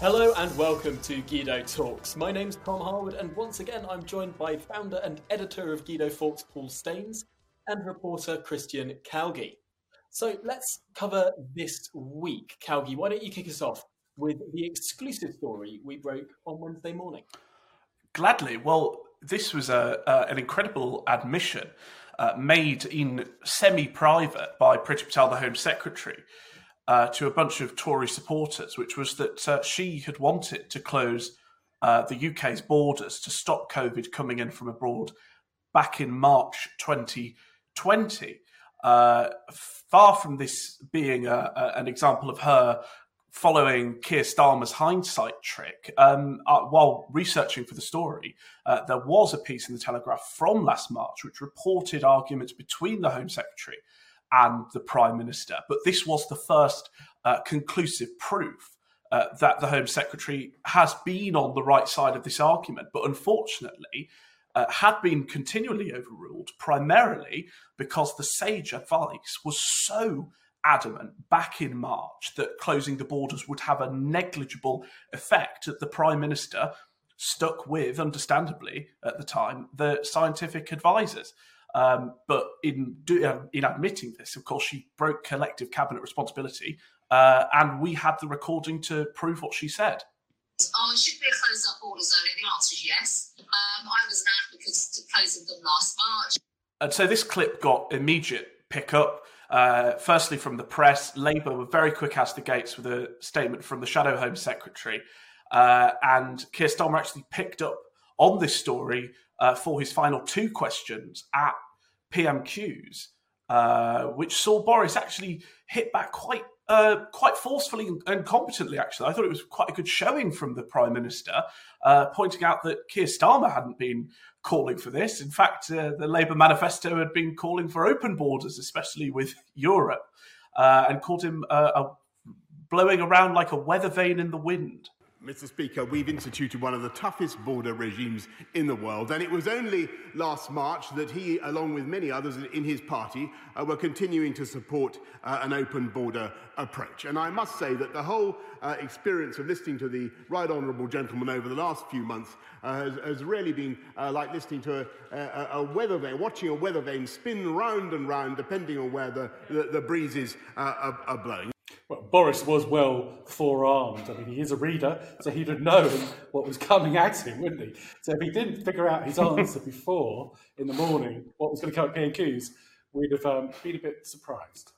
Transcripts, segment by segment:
Hello and welcome to Guido Talks. My name's Tom Harwood, and once again I'm joined by founder and editor of Guido Fawkes, Paul Staines, and reporter Christian Calgie. So let's cover this week. Calgie, why don't you kick us off with the exclusive story we broke on Wednesday morning? Gladly. Well, this was a, uh, an incredible admission uh, made in semi-private by Priti Patel, the Home Secretary, uh, to a bunch of Tory supporters, which was that uh, she had wanted to close uh, the UK's borders to stop COVID coming in from abroad back in March 2020. Uh, far from this being a, a, an example of her following Keir Starmer's hindsight trick, um, uh, while researching for the story, uh, there was a piece in the Telegraph from last March which reported arguments between the Home Secretary and the Prime Minister. But this was the first uh, conclusive proof uh, that the Home Secretary has been on the right side of this argument. But unfortunately, uh, had been continually overruled, primarily because the sage advice was so adamant back in March that closing the borders would have a negligible effect that the Prime Minister stuck with, understandably at the time, the scientific advisors. Um, but in do, uh, in admitting this, of course, she broke collective cabinet responsibility, uh, and we had the recording to prove what she said. Oh, it should be a close up only. The answer is yes. Um, I was an advocate to closing them last March. And so this clip got immediate pickup. Uh, firstly, from the press, Labour were very quick out the gates with a statement from the Shadow Home Secretary. Uh, and Keir Starmer actually picked up on this story uh, for his final two questions at PMQs, uh, which saw Boris actually hit back quite uh, quite forcefully and competently, actually. I thought it was quite a good showing from the Prime Minister, uh, pointing out that Keir Starmer hadn't been calling for this. In fact, uh, the Labour manifesto had been calling for open borders, especially with Europe, uh, and called him uh, blowing around like a weather vane in the wind. Mr. Speaker, we've instituted one of the toughest border regimes in the world, and it was only last March that he, along with many others in his party, uh, were continuing to support uh, an open border approach. And I must say that the whole uh, experience of listening to the right honourable gentleman over the last few months uh, has, has, really been uh, like listening to a, a, a, weather vane, watching a weather vane spin round and round depending on where the, the, the breezes uh, are, are blowing. Well, Boris was well forearmed. I mean, he is a reader, so he'd have known what was coming at him, wouldn't he? So if he didn't figure out his answer before in the morning, what was going to come at PMQs, we'd have um, been a bit surprised.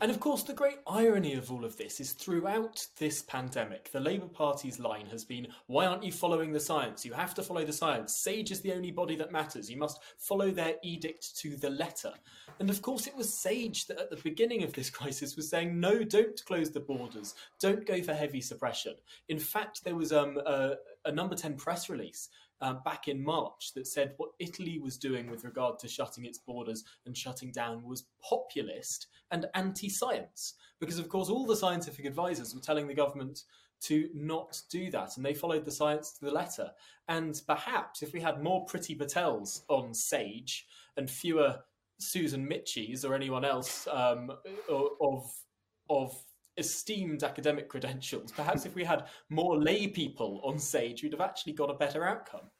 And of course, the great irony of all of this is throughout this pandemic, the Labour Party's line has been why aren't you following the science? You have to follow the science. SAGE is the only body that matters. You must follow their edict to the letter. And of course, it was SAGE that at the beginning of this crisis was saying, no, don't close the borders, don't go for heavy suppression. In fact, there was um, a, a number 10 press release um, back in March that said what Italy was doing with regard to shutting its borders and shutting down was populist and anti science. Because, of course, all the scientific advisors were telling the government to not do that, and they followed the science to the letter. And perhaps if we had more Priti Patels on Sage and fewer Susan Michies or anyone else um, of of esteemed academic credentials. Perhaps if we had more lay people on Sage, we'd have actually got a better outcome.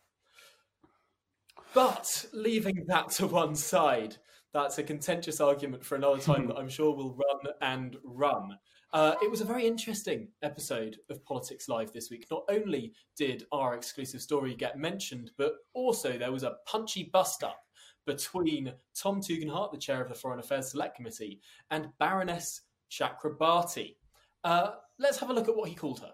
But leaving that to one side, that's a contentious argument for another time that I'm sure will run and run. Uh, it was a very interesting episode of Politics Live this week. Not only did our exclusive story get mentioned, but also there was a punchy bust up between Tom Tugendhat, the chair of the Foreign Affairs Select Committee, and Baroness Chakrabarti. Uh, let's have a look at what he called her.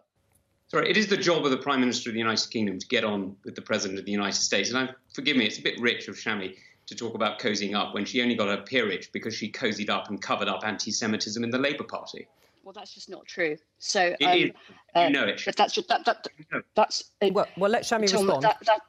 Sorry, it is the job of the Prime Minister of the United Kingdom to get on with the President of the United States. And I, forgive me, it's a bit rich of Shami to talk about cozying up when she only got her peerage because she cozied up and covered up anti Semitism in the Labour Party. Well, that's just not true. So, um, you uh, know it. But that's just, that, that, that's uh, well, well. Let Shami Tom, respond. That, that,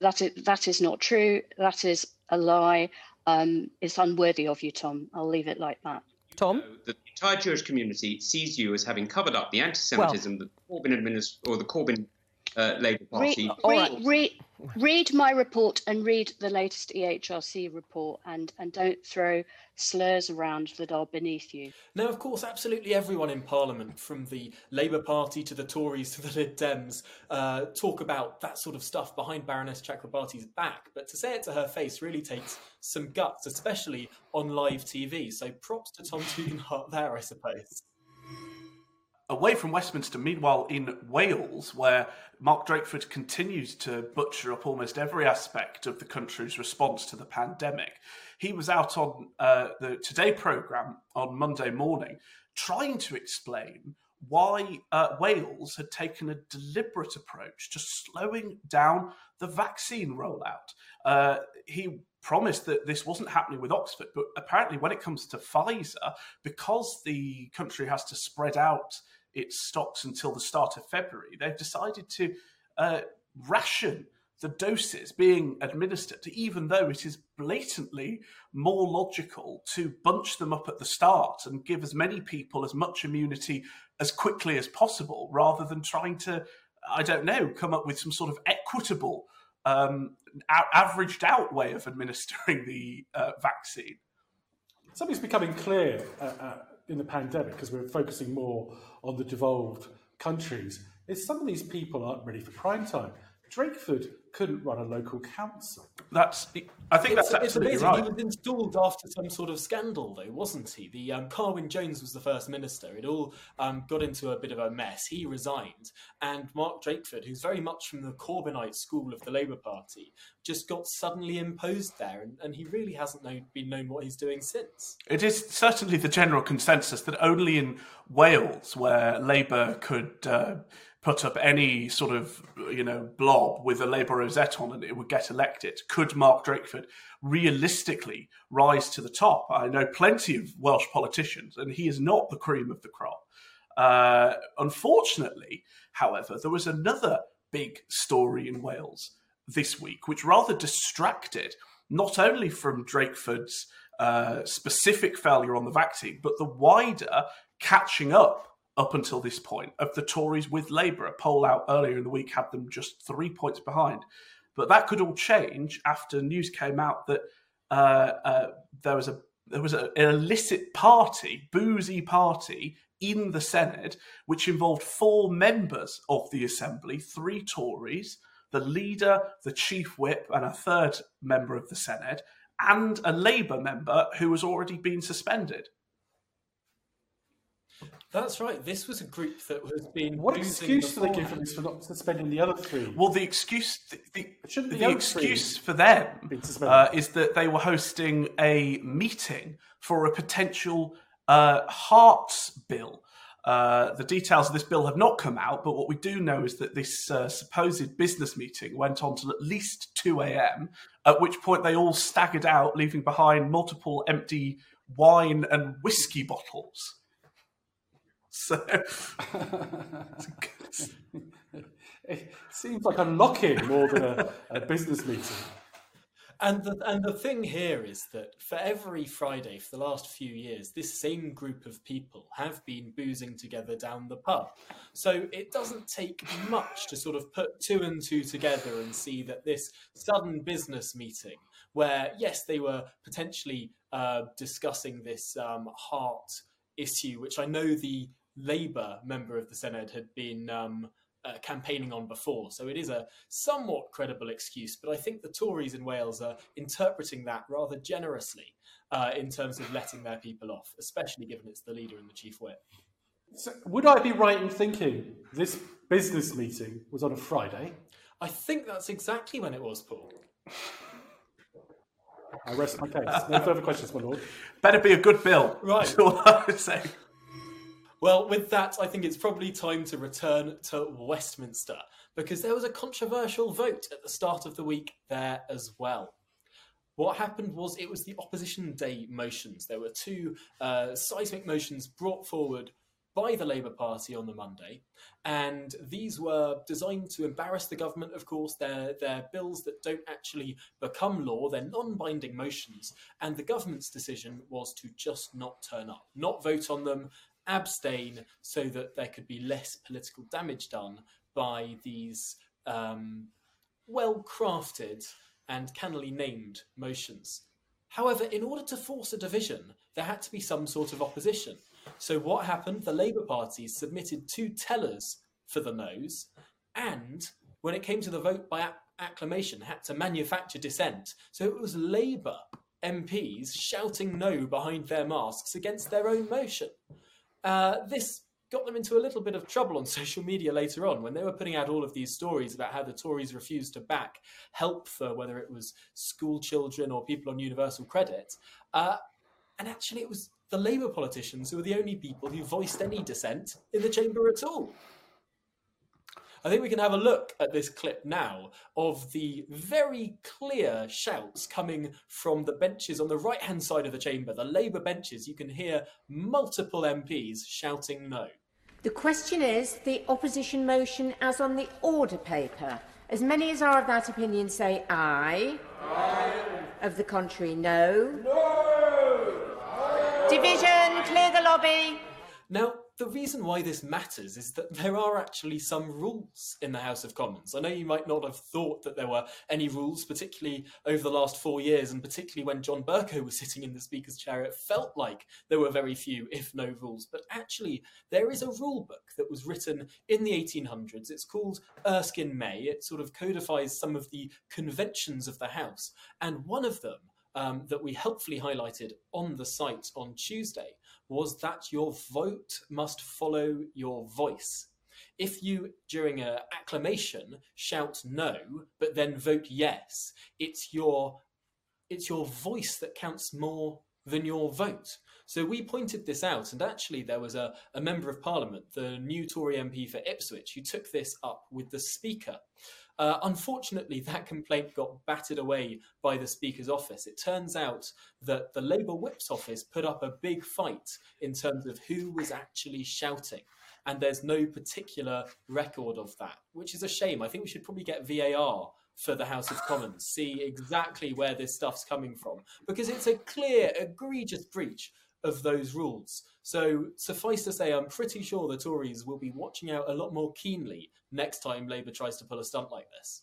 that is that is not true. That is a lie. Um, it's unworthy of you, Tom. I'll leave it like that. Tom? the entire Jewish community sees you as having covered up the anti-Semitism well, that Corbyn administ- or the Corbyn uh, Labour Party. Read, read, read, read, my report and read the latest EHRC report and, and don't throw slurs around that are beneath you. Now, of course, absolutely everyone in Parliament, from the Labour Party to the Tories to the Lib Dems, uh, talk about that sort of stuff behind Baroness Chakrabarti's back. But to say it to her face really takes some guts, especially on live TV. So props to Tom Tugendhat there, I suppose away from Westminster, meanwhile, in Wales, where Mark Drakeford continues to butcher up almost every aspect of the country's response to the pandemic, he was out on uh, the Today programme on Monday morning trying to explain why uh, Wales had taken a deliberate approach to slowing down the vaccine rollout. Uh, he promised that this wasn't happening with Oxford, but apparently, when it comes to Pfizer, because the country has to spread out its stocks until the start of February, they've decided to uh, ration the doses being administered, even though it is blatantly more logical to bunch them up at the start and give as many people as much immunity as quickly as possible, rather than trying to, I don't know, come up with some sort of equitable, um, a- averaged out way of administering the uh, vaccine. Something's becoming clear uh, uh in the pandemic, because we're focusing more on the devolved countries, is some of these people aren't ready for prime time. Drakeford couldn't run a local council. That's, I think it's, that's absolutely it's right. He was installed after some sort of scandal, though, wasn't he? The um, Carwyn Jones was the first minister. It all um, got into a bit of a mess. He resigned, and Mark Drakeford, who's very much from the Corbynite school of the Labour Party, just got suddenly imposed there, and, and he really hasn't known, been known what he's doing since. It is certainly the general consensus that only in Wales, where Labour could. Uh, put up any sort of you know blob with a Labour rosette on and it would get elected. Could Mark Drakeford realistically rise to the top? I know plenty of Welsh politicians, and he is not the cream of the crop. Uh, unfortunately, however, there was another big story in Wales this week, which rather distracted not only from Drakeford's uh, specific failure on the vaccine, but the wider catching up up until this point of the Tories with Labour. A poll out earlier in the week had them just three points behind. But that could all change after news came out that uh, uh, there was a there was a, an illicit party, boozy party in the Senedd, which involved four members of the Assembly, three Tories, the leader, the chief whip, and a third member of the Senedd, and a Labour member who has already been suspended. That's right. This was a group that was being. What excuse do they give for this for not suspending the other three? Well, the excuse the, the, the, the excuse for them uh, is that they were hosting a meeting for a potential uh, Herts bill. Uh, the details of this bill have not come out, but what we do know is that this uh, supposed business meeting went on till at least 2 a.m., at which point they all staggered out, leaving behind multiple empty wine and whiskey bottles. So it seems like a lock-in more than a, a business meeting. And the, and the thing here is that for every Friday for the last few years, this same group of people have been boozing together down the pub. So it doesn't take much to sort of put two and two together and see that this sudden business meeting, where yes, they were potentially uh, discussing this um, heart issue, which I know the Labour member of the Senedd had been um, uh, campaigning on before. So it is a somewhat credible excuse, but I think the Tories in Wales are interpreting that rather generously uh, in terms of letting their people off, especially given it's the leader and the chief whip. So would I be right in thinking this business meeting was on a Friday? I think that's exactly when it was, Paul. I rest my case. No further questions, my lord. Better be a good bill. Right. That's all I would say. Well, with that, I think it's probably time to return to Westminster because there was a controversial vote at the start of the week there as well. What happened was it was the opposition day motions. There were two uh, seismic motions brought forward by the Labour Party on the Monday, and these were designed to embarrass the government. Of course, they're, they're bills that don't actually become law, they're non binding motions, and the government's decision was to just not turn up, not vote on them, abstain so that there could be less political damage done by these um, well crafted and cannily named motions. However, in order to force a division, there had to be some sort of opposition. So, what happened? The Labour Party submitted two tellers for the noes, and when it came to the vote by acclamation, had to manufacture dissent. So, it was Labour MPs shouting no behind their masks against their own motion. Uh, this got them into a little bit of trouble on social media later on when they were putting out all of these stories about how the Tories refused to back help for whether it was school children or people on universal credit. Uh, and actually, it was the Labour politicians who were the only people who voiced any dissent in the chamber at all. I think we can have a look at this clip now of the very clear shouts coming from the benches on the right hand side of the chamber, the Labour benches. You can hear multiple MPs shouting no. The question is the opposition motion as on the order paper. As many as are of that opinion say aye. Aye. Of the contrary, no. No! Division, clear the lobby. Now, the reason why this matters is that there are actually some rules in the House of Commons. I know you might not have thought that there were any rules, particularly over the last four years, and particularly when John Bercow was sitting in the Speaker's chair, it felt like there were very few, if no rules. But actually, there is a rule book that was written in the 1800s. It's called Erskine May. It sort of codifies some of the conventions of the House. And one of them um, that we helpfully highlighted on the site on Tuesday was that your vote must follow your voice. If you, during an acclamation, shout no, but then vote yes, it's your it's your voice that counts more than your vote. So we pointed this out, and actually, there was a, a member of parliament, the new Tory MP for Ipswich, who took this up with the Speaker. Uh, unfortunately, that complaint got battered away by the Speaker's office. It turns out that the Labour Whip's office put up a big fight in terms of who was actually shouting. And there's no particular record of that, which is a shame. I think we should probably get VAR for the House of Commons, see exactly where this stuff's coming from, because it's a clear, egregious breach of those rules. So, suffice to say, I'm pretty sure the Tories will be watching out a lot more keenly next time Labour tries to pull a stunt like this.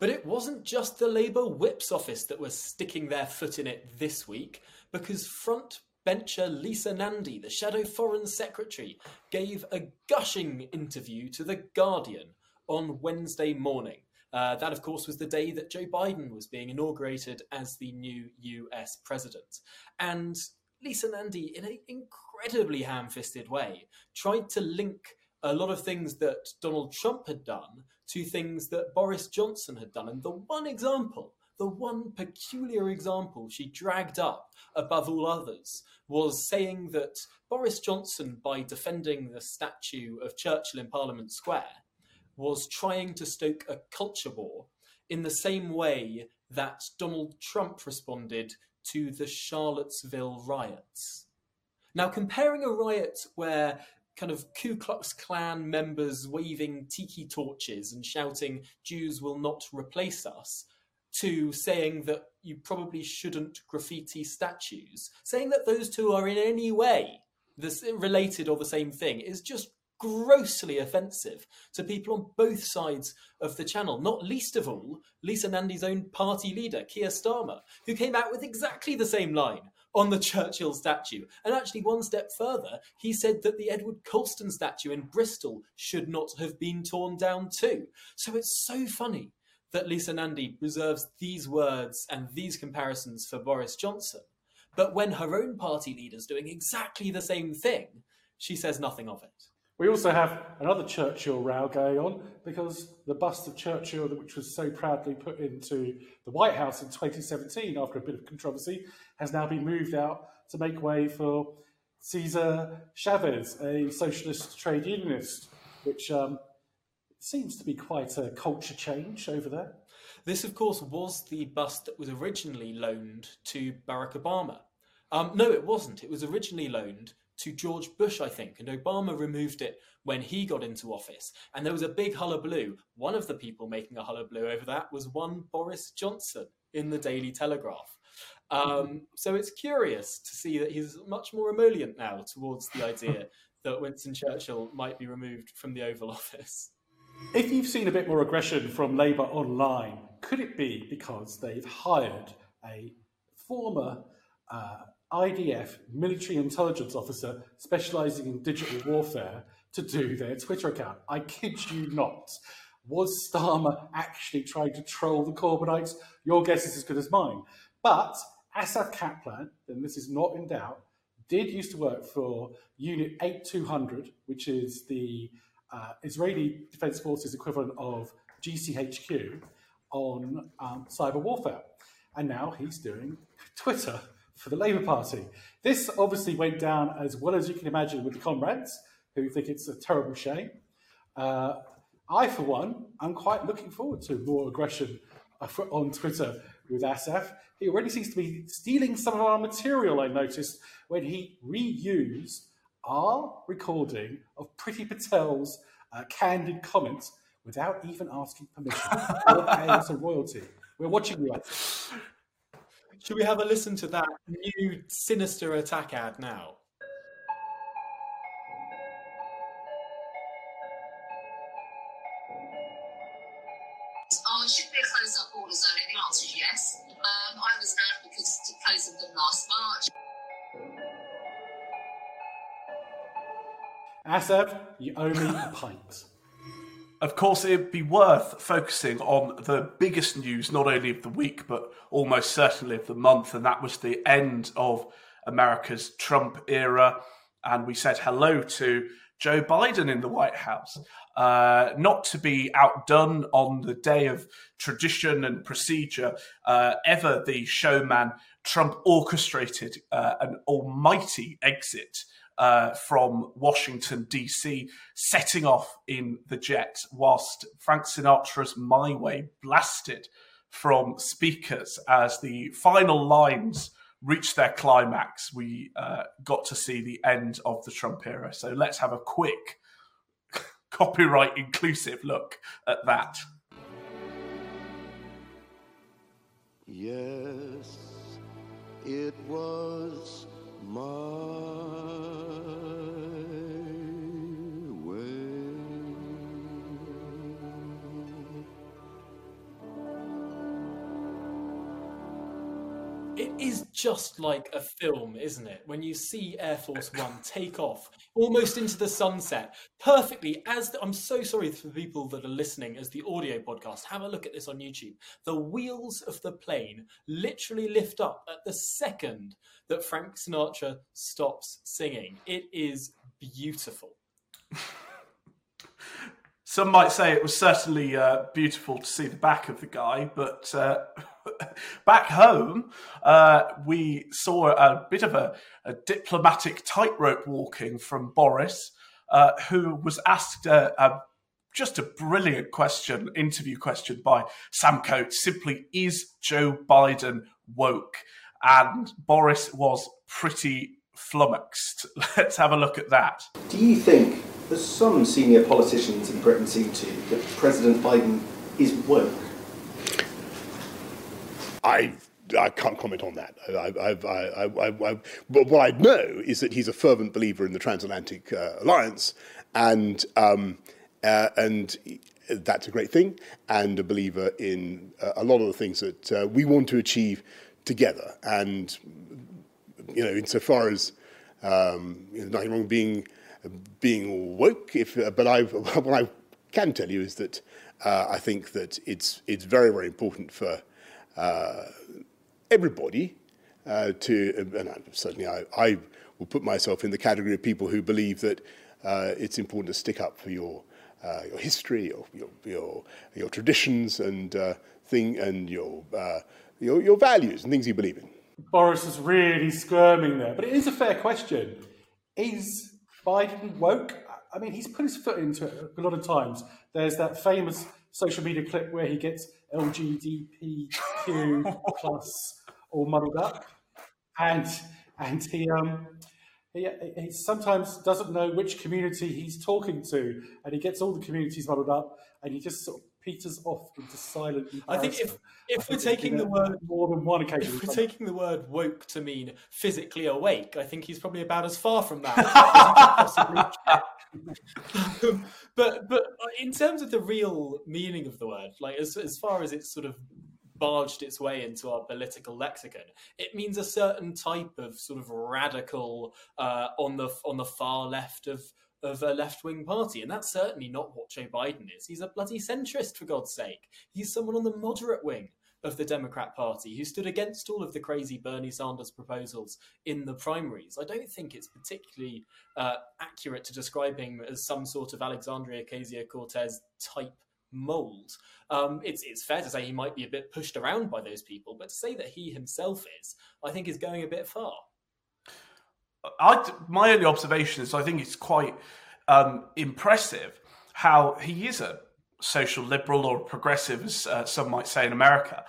But it wasn't just the Labour Whip's office that was sticking their foot in it this week, because front bencher Lisa Nandy, the Shadow Foreign Secretary, gave a gushing interview to The Guardian on Wednesday morning. Uh, that, of course, was the day that Joe Biden was being inaugurated as the new US president. And Lisa Nandy, in an incredibly ham fisted way, tried to link a lot of things that Donald Trump had done to things that Boris Johnson had done. And the one example, the one peculiar example she dragged up above all others was saying that Boris Johnson, by defending the statue of Churchill in Parliament Square, was trying to stoke a culture war in the same way that Donald Trump responded to the Charlottesville riots. Now, comparing a riot where kind of Ku Klux Klan members waving tiki torches and shouting, Jews will not replace us, to saying that you probably shouldn't graffiti statues, saying that those two are in any way this related or the same thing is just grossly offensive to people on both sides of the channel, not least of all Lisa Nandy's own party leader, Keir Starmer, who came out with exactly the same line on the Churchill statue. And actually, one step further, he said that the Edward Colston statue in Bristol should not have been torn down too. So it's so funny that Lisa Nandy reserves these words and these comparisons for Boris Johnson. But when her own party leader's doing exactly the same thing, she says nothing of it. We also have another Churchill row going on because the bust of Churchill, which was so proudly put into the White House in 2017 after a bit of controversy, has now been moved out to make way for Cesar Chavez, a socialist trade unionist, which um, seems to be quite a culture change over there. This, of course, was the bust that was originally loaned to Barack Obama. Um, no, it wasn't. It was originally loaned to George Bush, I think, and Obama removed it when he got into office. And there was a big hullabaloo. One of the people making a hullabaloo over that was one Boris Johnson in the Daily Telegraph. Um, so it's curious to see that he's much more emollient now towards the idea that Winston Churchill might be removed from the Oval Office. If you've seen a bit more aggression from Labour online, could it be because they've hired a former uh, IDF military intelligence officer specialising in digital warfare to do their Twitter account? I kid you not. Was Starmer actually trying to troll the Corbynites? Your guess is as good as mine. But Asaf Kaplan, and this is not in doubt, did used to work for Unit 8200, which is the uh, Israeli Defense Forces equivalent of GCHQ on um, cyber warfare. And now he's doing Twitter for the Labour Party. This obviously went down as well as you can imagine with the comrades who think it's a terrible shame. Uh, I, for one, am quite looking forward to more aggression uh, on Twitter with Asaf. He already seems to be stealing some of our material, I noticed, when he reused our recording of Priti Patel's uh, candid comments without even asking permission or paying us a royalty. We're watching you. Should we have a listen to that new sinister attack ad now? Oh, should be a closed up border zone. The answer is yes. Um, I was an advocate to closing them last March. Asaf, you owe me a pint. Of course, it'd be worth focusing on the biggest news, not only of the week, but almost certainly of the month, and that was the end of America's Trump era. And we said hello to Joe Biden in the White House. Uh, not to be outdone on the day of tradition and procedure, uh, ever the showman, Trump orchestrated uh, an almighty exit uh, from Washington, D.C., setting off in the jet whilst Frank Sinatra's My Way blasted from speakers as the final lines reached their climax. We uh, got to see the end of the Trump era. So let's have a quick copyright inclusive look at that. Yes, it was my is just like a film, isn't it? When you see Air Force One take off almost into the sunset, perfectly as the, I'm so sorry for the people that are listening as the audio podcast. Have a look at this on YouTube. The wheels of the plane literally lift up at the second that Frank Sinatra stops singing. It is beautiful. Some might say it was certainly uh, beautiful to see the back of the guy, but uh, back home, uh, we saw a bit of a, a diplomatic tightrope walking from Boris, uh, who was asked a, a, just a brilliant question, interview question by Sam Coates. Simply, is Joe Biden woke? And Boris was pretty flummoxed. Let's have a look at that. Do you think, as some senior politicians in Britain seem to, that President Biden is woke? I I can't comment on that. I, I, I, but what I know is that he's a fervent believer in the transatlantic uh, alliance, and um, uh, and that's a great thing, and a believer in uh, a lot of the things that uh, we want to achieve together. And you know, insofar as um, nothing wrong being being woke, if uh, but I what I can tell you is that uh, I think that it's it's very very important for uh, everybody uh, to, and certainly I, I, will put myself in the category of people who believe that uh, it's important to stick up for your uh, your history, your your your, your traditions, and uh, thing, and your, uh, your your values and things you believe in. Boris is really squirming there, but it is a fair question. Is Biden woke? I mean, he's put his foot into it a lot of times. There's that famous social media clip where he gets LGBTQ plus all muddled up, and and he um he, he sometimes doesn't know which community he's talking to, and he gets all the communities muddled up, and he just sort of peters off into silent. I think if if we're taking the word more than one occasion, if we're taking the word woke to mean physically awake, I think he's probably about as far from that as you could possibly get. but but in terms of the real meaning of the word, like as as far as it's sort of barged its way into our political lexicon, it means a certain type of sort of radical uh, on the on the far left of of a left wing party, and that's certainly not what Joe Biden is. He's a bloody centrist, for God's sake. He's someone on the moderate wing of the Democrat Party who stood against all of the crazy Bernie Sanders proposals in the primaries. I don't think it's particularly uh, accurate to describe him as some sort of Alexandria Ocasio Cortez type mold. Um, it's it's fair to say he might be a bit pushed around by those people, but to say that he himself is, I think, is going a bit far. I, my only observation is I think it's quite um, impressive how he is a social liberal or progressive, as uh, some might say in America,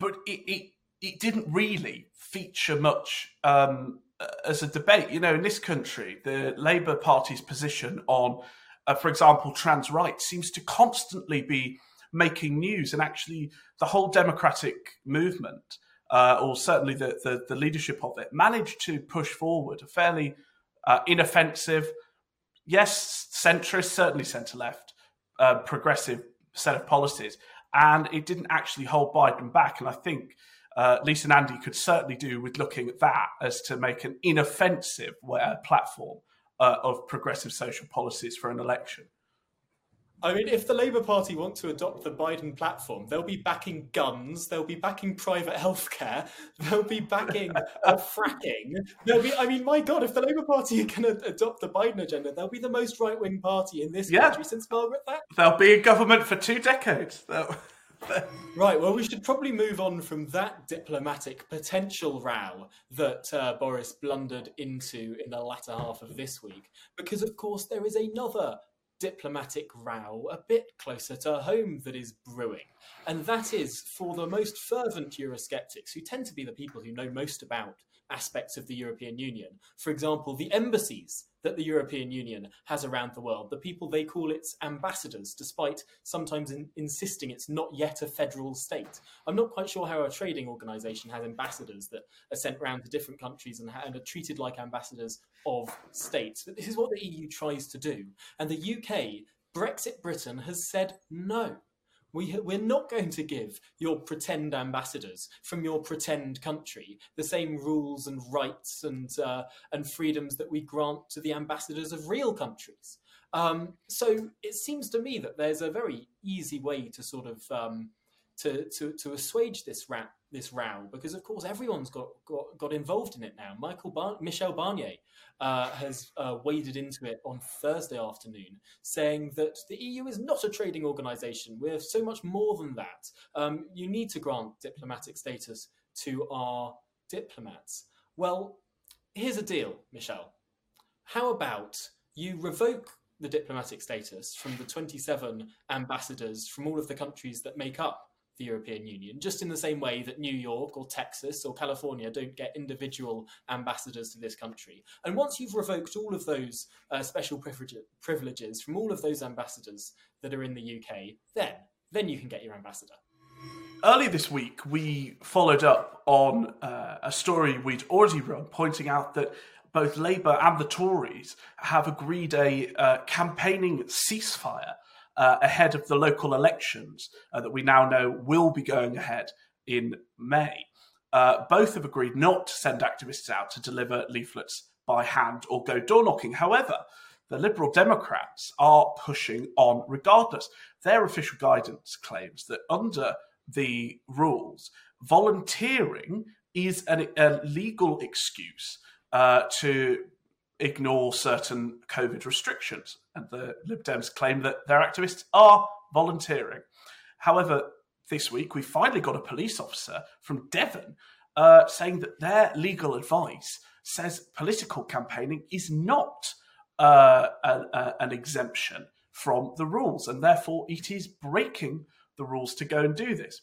but it, it, it didn't really feature much um, as a debate. You know, in this country, the Labour Party's position on, uh, for example, trans rights seems to constantly be making news, and actually, the whole democratic movement uh, or certainly the, the, the leadership of it, managed to push forward a fairly uh, inoffensive, yes, centrist, certainly centre left, uh, progressive set of policies. And it didn't actually hold Biden back. And I think uh, Lisa Nandy could certainly do with looking at that as to make an inoffensive uh, platform uh, of progressive social policies for an election. I mean, if the Labour Party want to adopt the Biden platform, they'll be backing guns, they'll be backing private healthcare, they'll be backing uh, fracking. They'll be, I mean, my God, if the Labour Party are going to adopt the Biden agenda, they'll be the most right wing party in this Yeah. country since Margaret Thatcher. They'll be a government for two decades. Right, well, we should probably move on from that diplomatic potential row that uh, Boris blundered into in the latter half of this week, because of course there is another diplomatic row a bit closer to home that is brewing, and that is for the most fervent Eurosceptics, who tend to be the people who know most about aspects of the European Union. For example, the embassies that the European Union has around the world, the people they call its ambassadors, despite sometimes in- insisting it's not yet a federal state. I'm not quite sure how a trading organisation has ambassadors that are sent around to different countries and, ha- and are treated like ambassadors of states. But this is what the EU tries to do. And the UK, Brexit Britain, has said no. We, we're not going to give your pretend ambassadors from your pretend country the same rules and rights and uh, and freedoms that we grant to the ambassadors of real countries. Um, so it seems to me that there's a very easy way to sort of um, to, to to assuage this rat this row because of course everyone's got got, got involved in it now. Michael Bar- Michel Barnier uh, has uh, waded into it on Thursday afternoon, saying that the EU is not a trading organisation. We're so much more than that. Um, you need to grant diplomatic status to our diplomats. Well, here's a deal, Michel. How about you revoke the diplomatic status from the 27 ambassadors from all of the countries that make up the European Union, just in the same way that New York or Texas or California don't get individual ambassadors to this country. And once you've revoked all of those uh, special privileges from all of those ambassadors that are in the UK, then then you can get your ambassador. Earlier this week, we followed up on uh, a story we'd already run, pointing out that both Labour and the Tories have agreed a uh, campaigning ceasefire uh, ahead of the local elections uh, that we now know will be going ahead in May. Uh, both have agreed not to send activists out to deliver leaflets by hand or go door knocking. However, the Liberal Democrats are pushing on regardless. Their official guidance claims that under the rules, volunteering is an, a legal excuse uh, to ignore certain COVID restrictions. And the Lib Dems claim that their activists are volunteering. However, this week we finally got a police officer from Devon uh, saying that their legal advice says political campaigning is not uh, a, a, an exemption from the rules, and therefore it is breaking the rules to go and do this.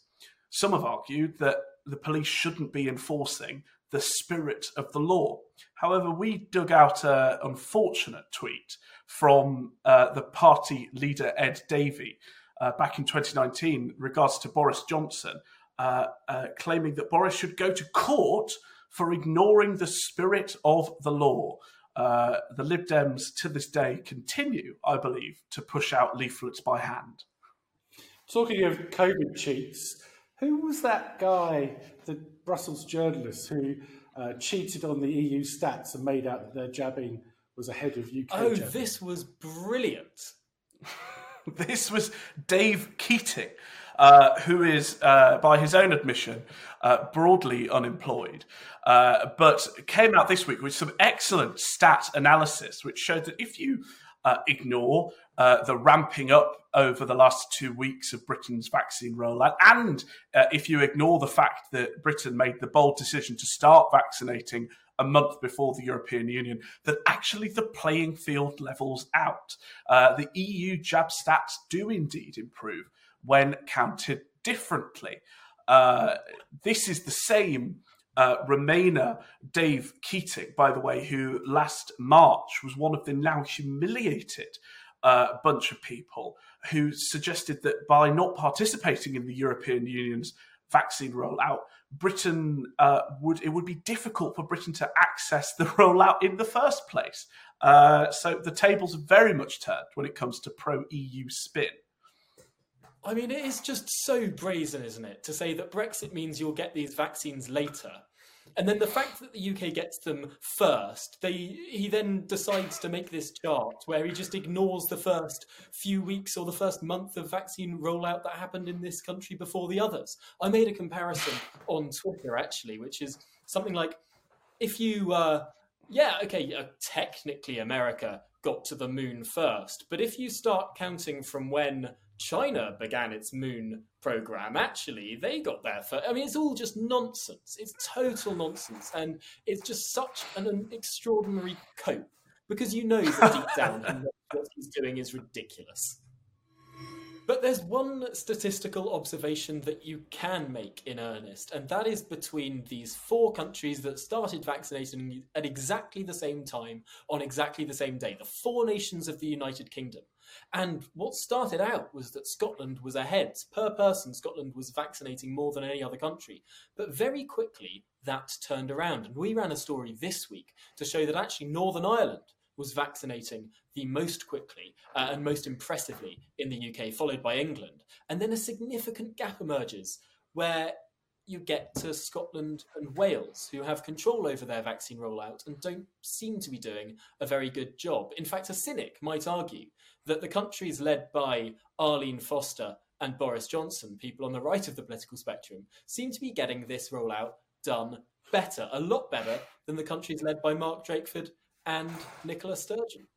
Some have argued that the police shouldn't be enforcing the spirit of the law. However, we dug out an unfortunate tweet from uh, the party leader Ed Davey, uh, back in 2019 regards to Boris Johnson, uh, uh, claiming that Boris should go to court for ignoring the spirit of the law. Uh, the Lib Dems to this day continue, I believe, to push out leaflets by hand. Talking of COVID cheats, who was that guy, the Brussels journalist, who uh, cheated on the EU stats and made out that their jabbing was ahead of UK? Oh, jabbing? this was brilliant. this was Dave Keating, uh, who is, uh, by his own admission, uh, broadly unemployed, uh, but came out this week with some excellent stat analysis, which showed that if you uh, ignore uh, the ramping up over the last two weeks of Britain's vaccine rollout, and if you ignore the fact that Britain made the bold decision to start vaccinating a month before the European Union that actually the playing field levels out. Uh, the EU jab stats do indeed improve when counted differently. Uh, this is the same uh, Remainer Dave Keating, by the way, who last March was one of the now humiliated uh, bunch of people who suggested that by not participating in the European Union's vaccine rollout, Britain uh, would it would be difficult for Britain to access the rollout in the first place. Uh, so the tables have very much turned when it comes to pro EU spin. I mean, it is just so brazen, isn't it, to say that Brexit means you'll get these vaccines later. And then the fact that the UK gets them first, they he then decides to make this chart where he just ignores the first few weeks or the first month of vaccine rollout that happened in this country before the others. I made a comparison on Twitter actually, which is something like if you, uh, yeah, okay, uh, technically America got to the moon first, but if you start counting from when China began its moon program, actually, they got there first. I mean, it's all just nonsense. It's total nonsense. And it's just such an, an extraordinary cope because you know that deep down what he's doing is ridiculous. But there's one statistical observation that you can make in earnest, and that is between these four countries that started vaccinating at exactly the same time on exactly the same day, the four nations of the United Kingdom. And what started out was that Scotland was ahead. Per person, Scotland was vaccinating more than any other country. But very quickly, that turned around. And we ran a story this week to show that actually Northern Ireland was vaccinating the most quickly uh, and most impressively in the UK, followed by England. And then a significant gap emerges where you get to Scotland and Wales, who have control over their vaccine rollout and don't seem to be doing a very good job. In fact, a cynic might argue that the countries led by Arlene Foster and Boris Johnson, people on the right of the political spectrum, seem to be getting this rollout done better, a lot better than the countries led by Mark Drakeford and Nicola Sturgeon.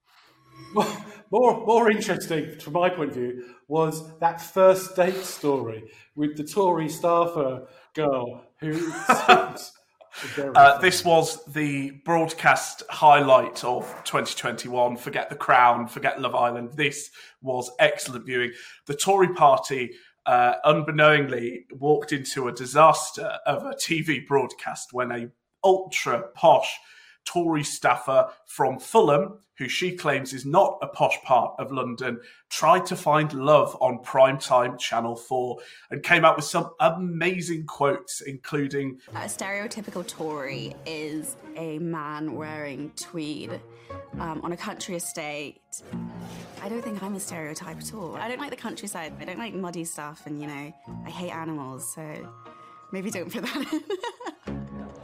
More, more interesting from my point of view was that first date story with the Tory staffer girl who. uh, this was the broadcast highlight of 2021. Forget the Crown, forget Love Island. This was excellent viewing. The Tory party uh, unbeknowingly walked into a disaster of a TV broadcast when a ultra posh Tory staffer from Fulham, who she claims is not a posh part of London, tried to find love on primetime Channel 4 and came out with some amazing quotes, including A stereotypical Tory is a man wearing tweed um, on a country estate. I don't think I'm a stereotype at all. I don't like the countryside. I don't like muddy stuff, and you know, I hate animals, so maybe don't put that in.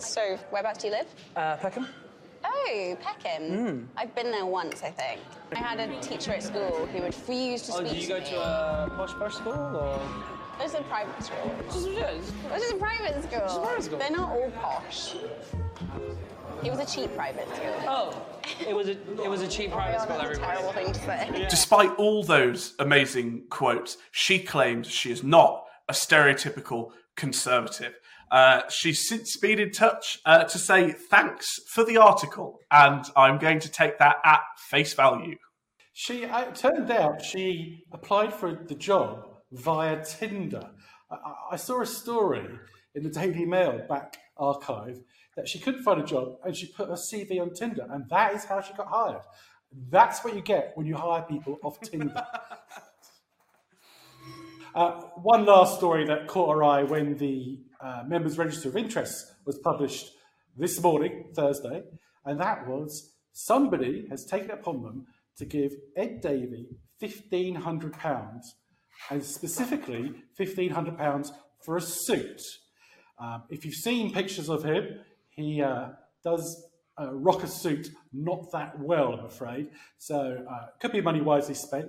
So, whereabouts do you live? Uh, Peckham. Oh, Peckham. Mm. I've been there once, I think. I had a teacher at school who refused to Oh, speak did you go me. to a posh posh school or? It was a private school. Just, yeah, just- It was just a private school. Just a private school. They're not all posh. It was a cheap private school. Oh, it was a it was a cheap private school. That's a Everybody. terrible thing to say. Despite all those amazing quotes, she claims she is not a stereotypical conservative. Uh, she's since been in touch uh, to say thanks for the article, and I'm going to take that at face value. She uh, it turned out she applied for the job via Tinder. I, I- I saw a story in the Daily Mail back archive that she couldn't find a job and she put her CV on Tinder, and that is how she got hired. That's what you get when you hire people off Tinder. Uh, one last story that caught our eye when the uh, Members' Register of Interests was published this morning, Thursday, and that was somebody has taken upon them to give Ed Davey £1,500, and specifically £1,500 for a suit. Um, if you've seen pictures of him, he uh, does uh, rock a suit not that well, I'm afraid. So uh, could be money wisely spent,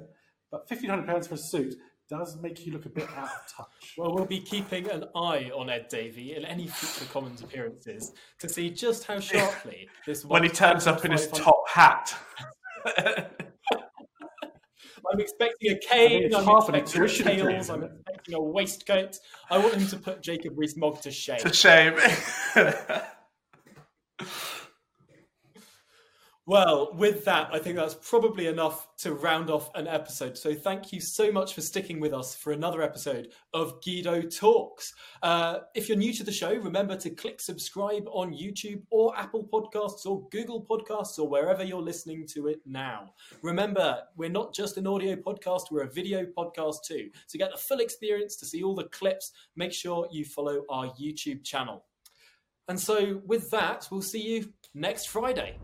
but £1,500 for a suit does make you look a bit out of touch. Well, we'll be keeping an eye on Ed Davey in any future Commons appearances to see just how sharply this. when he turns up in his top hat. I'm expecting a cane. I'm expecting tails. I'm expecting a waistcoat. I want him to put Jacob Rees-Mogg to shame. to shame. Well, with that, I think that's probably enough to round off an episode. So thank you so much for sticking with us for another episode of Guido Talks. Uh, if you're new to the show, remember to click subscribe on YouTube or Apple Podcasts or Google Podcasts or wherever you're listening to it now. Remember, we're not just an audio podcast, we're a video podcast too. To get the full experience, to see all the clips, make sure you follow our YouTube channel. And so, with that, we'll see you next Friday.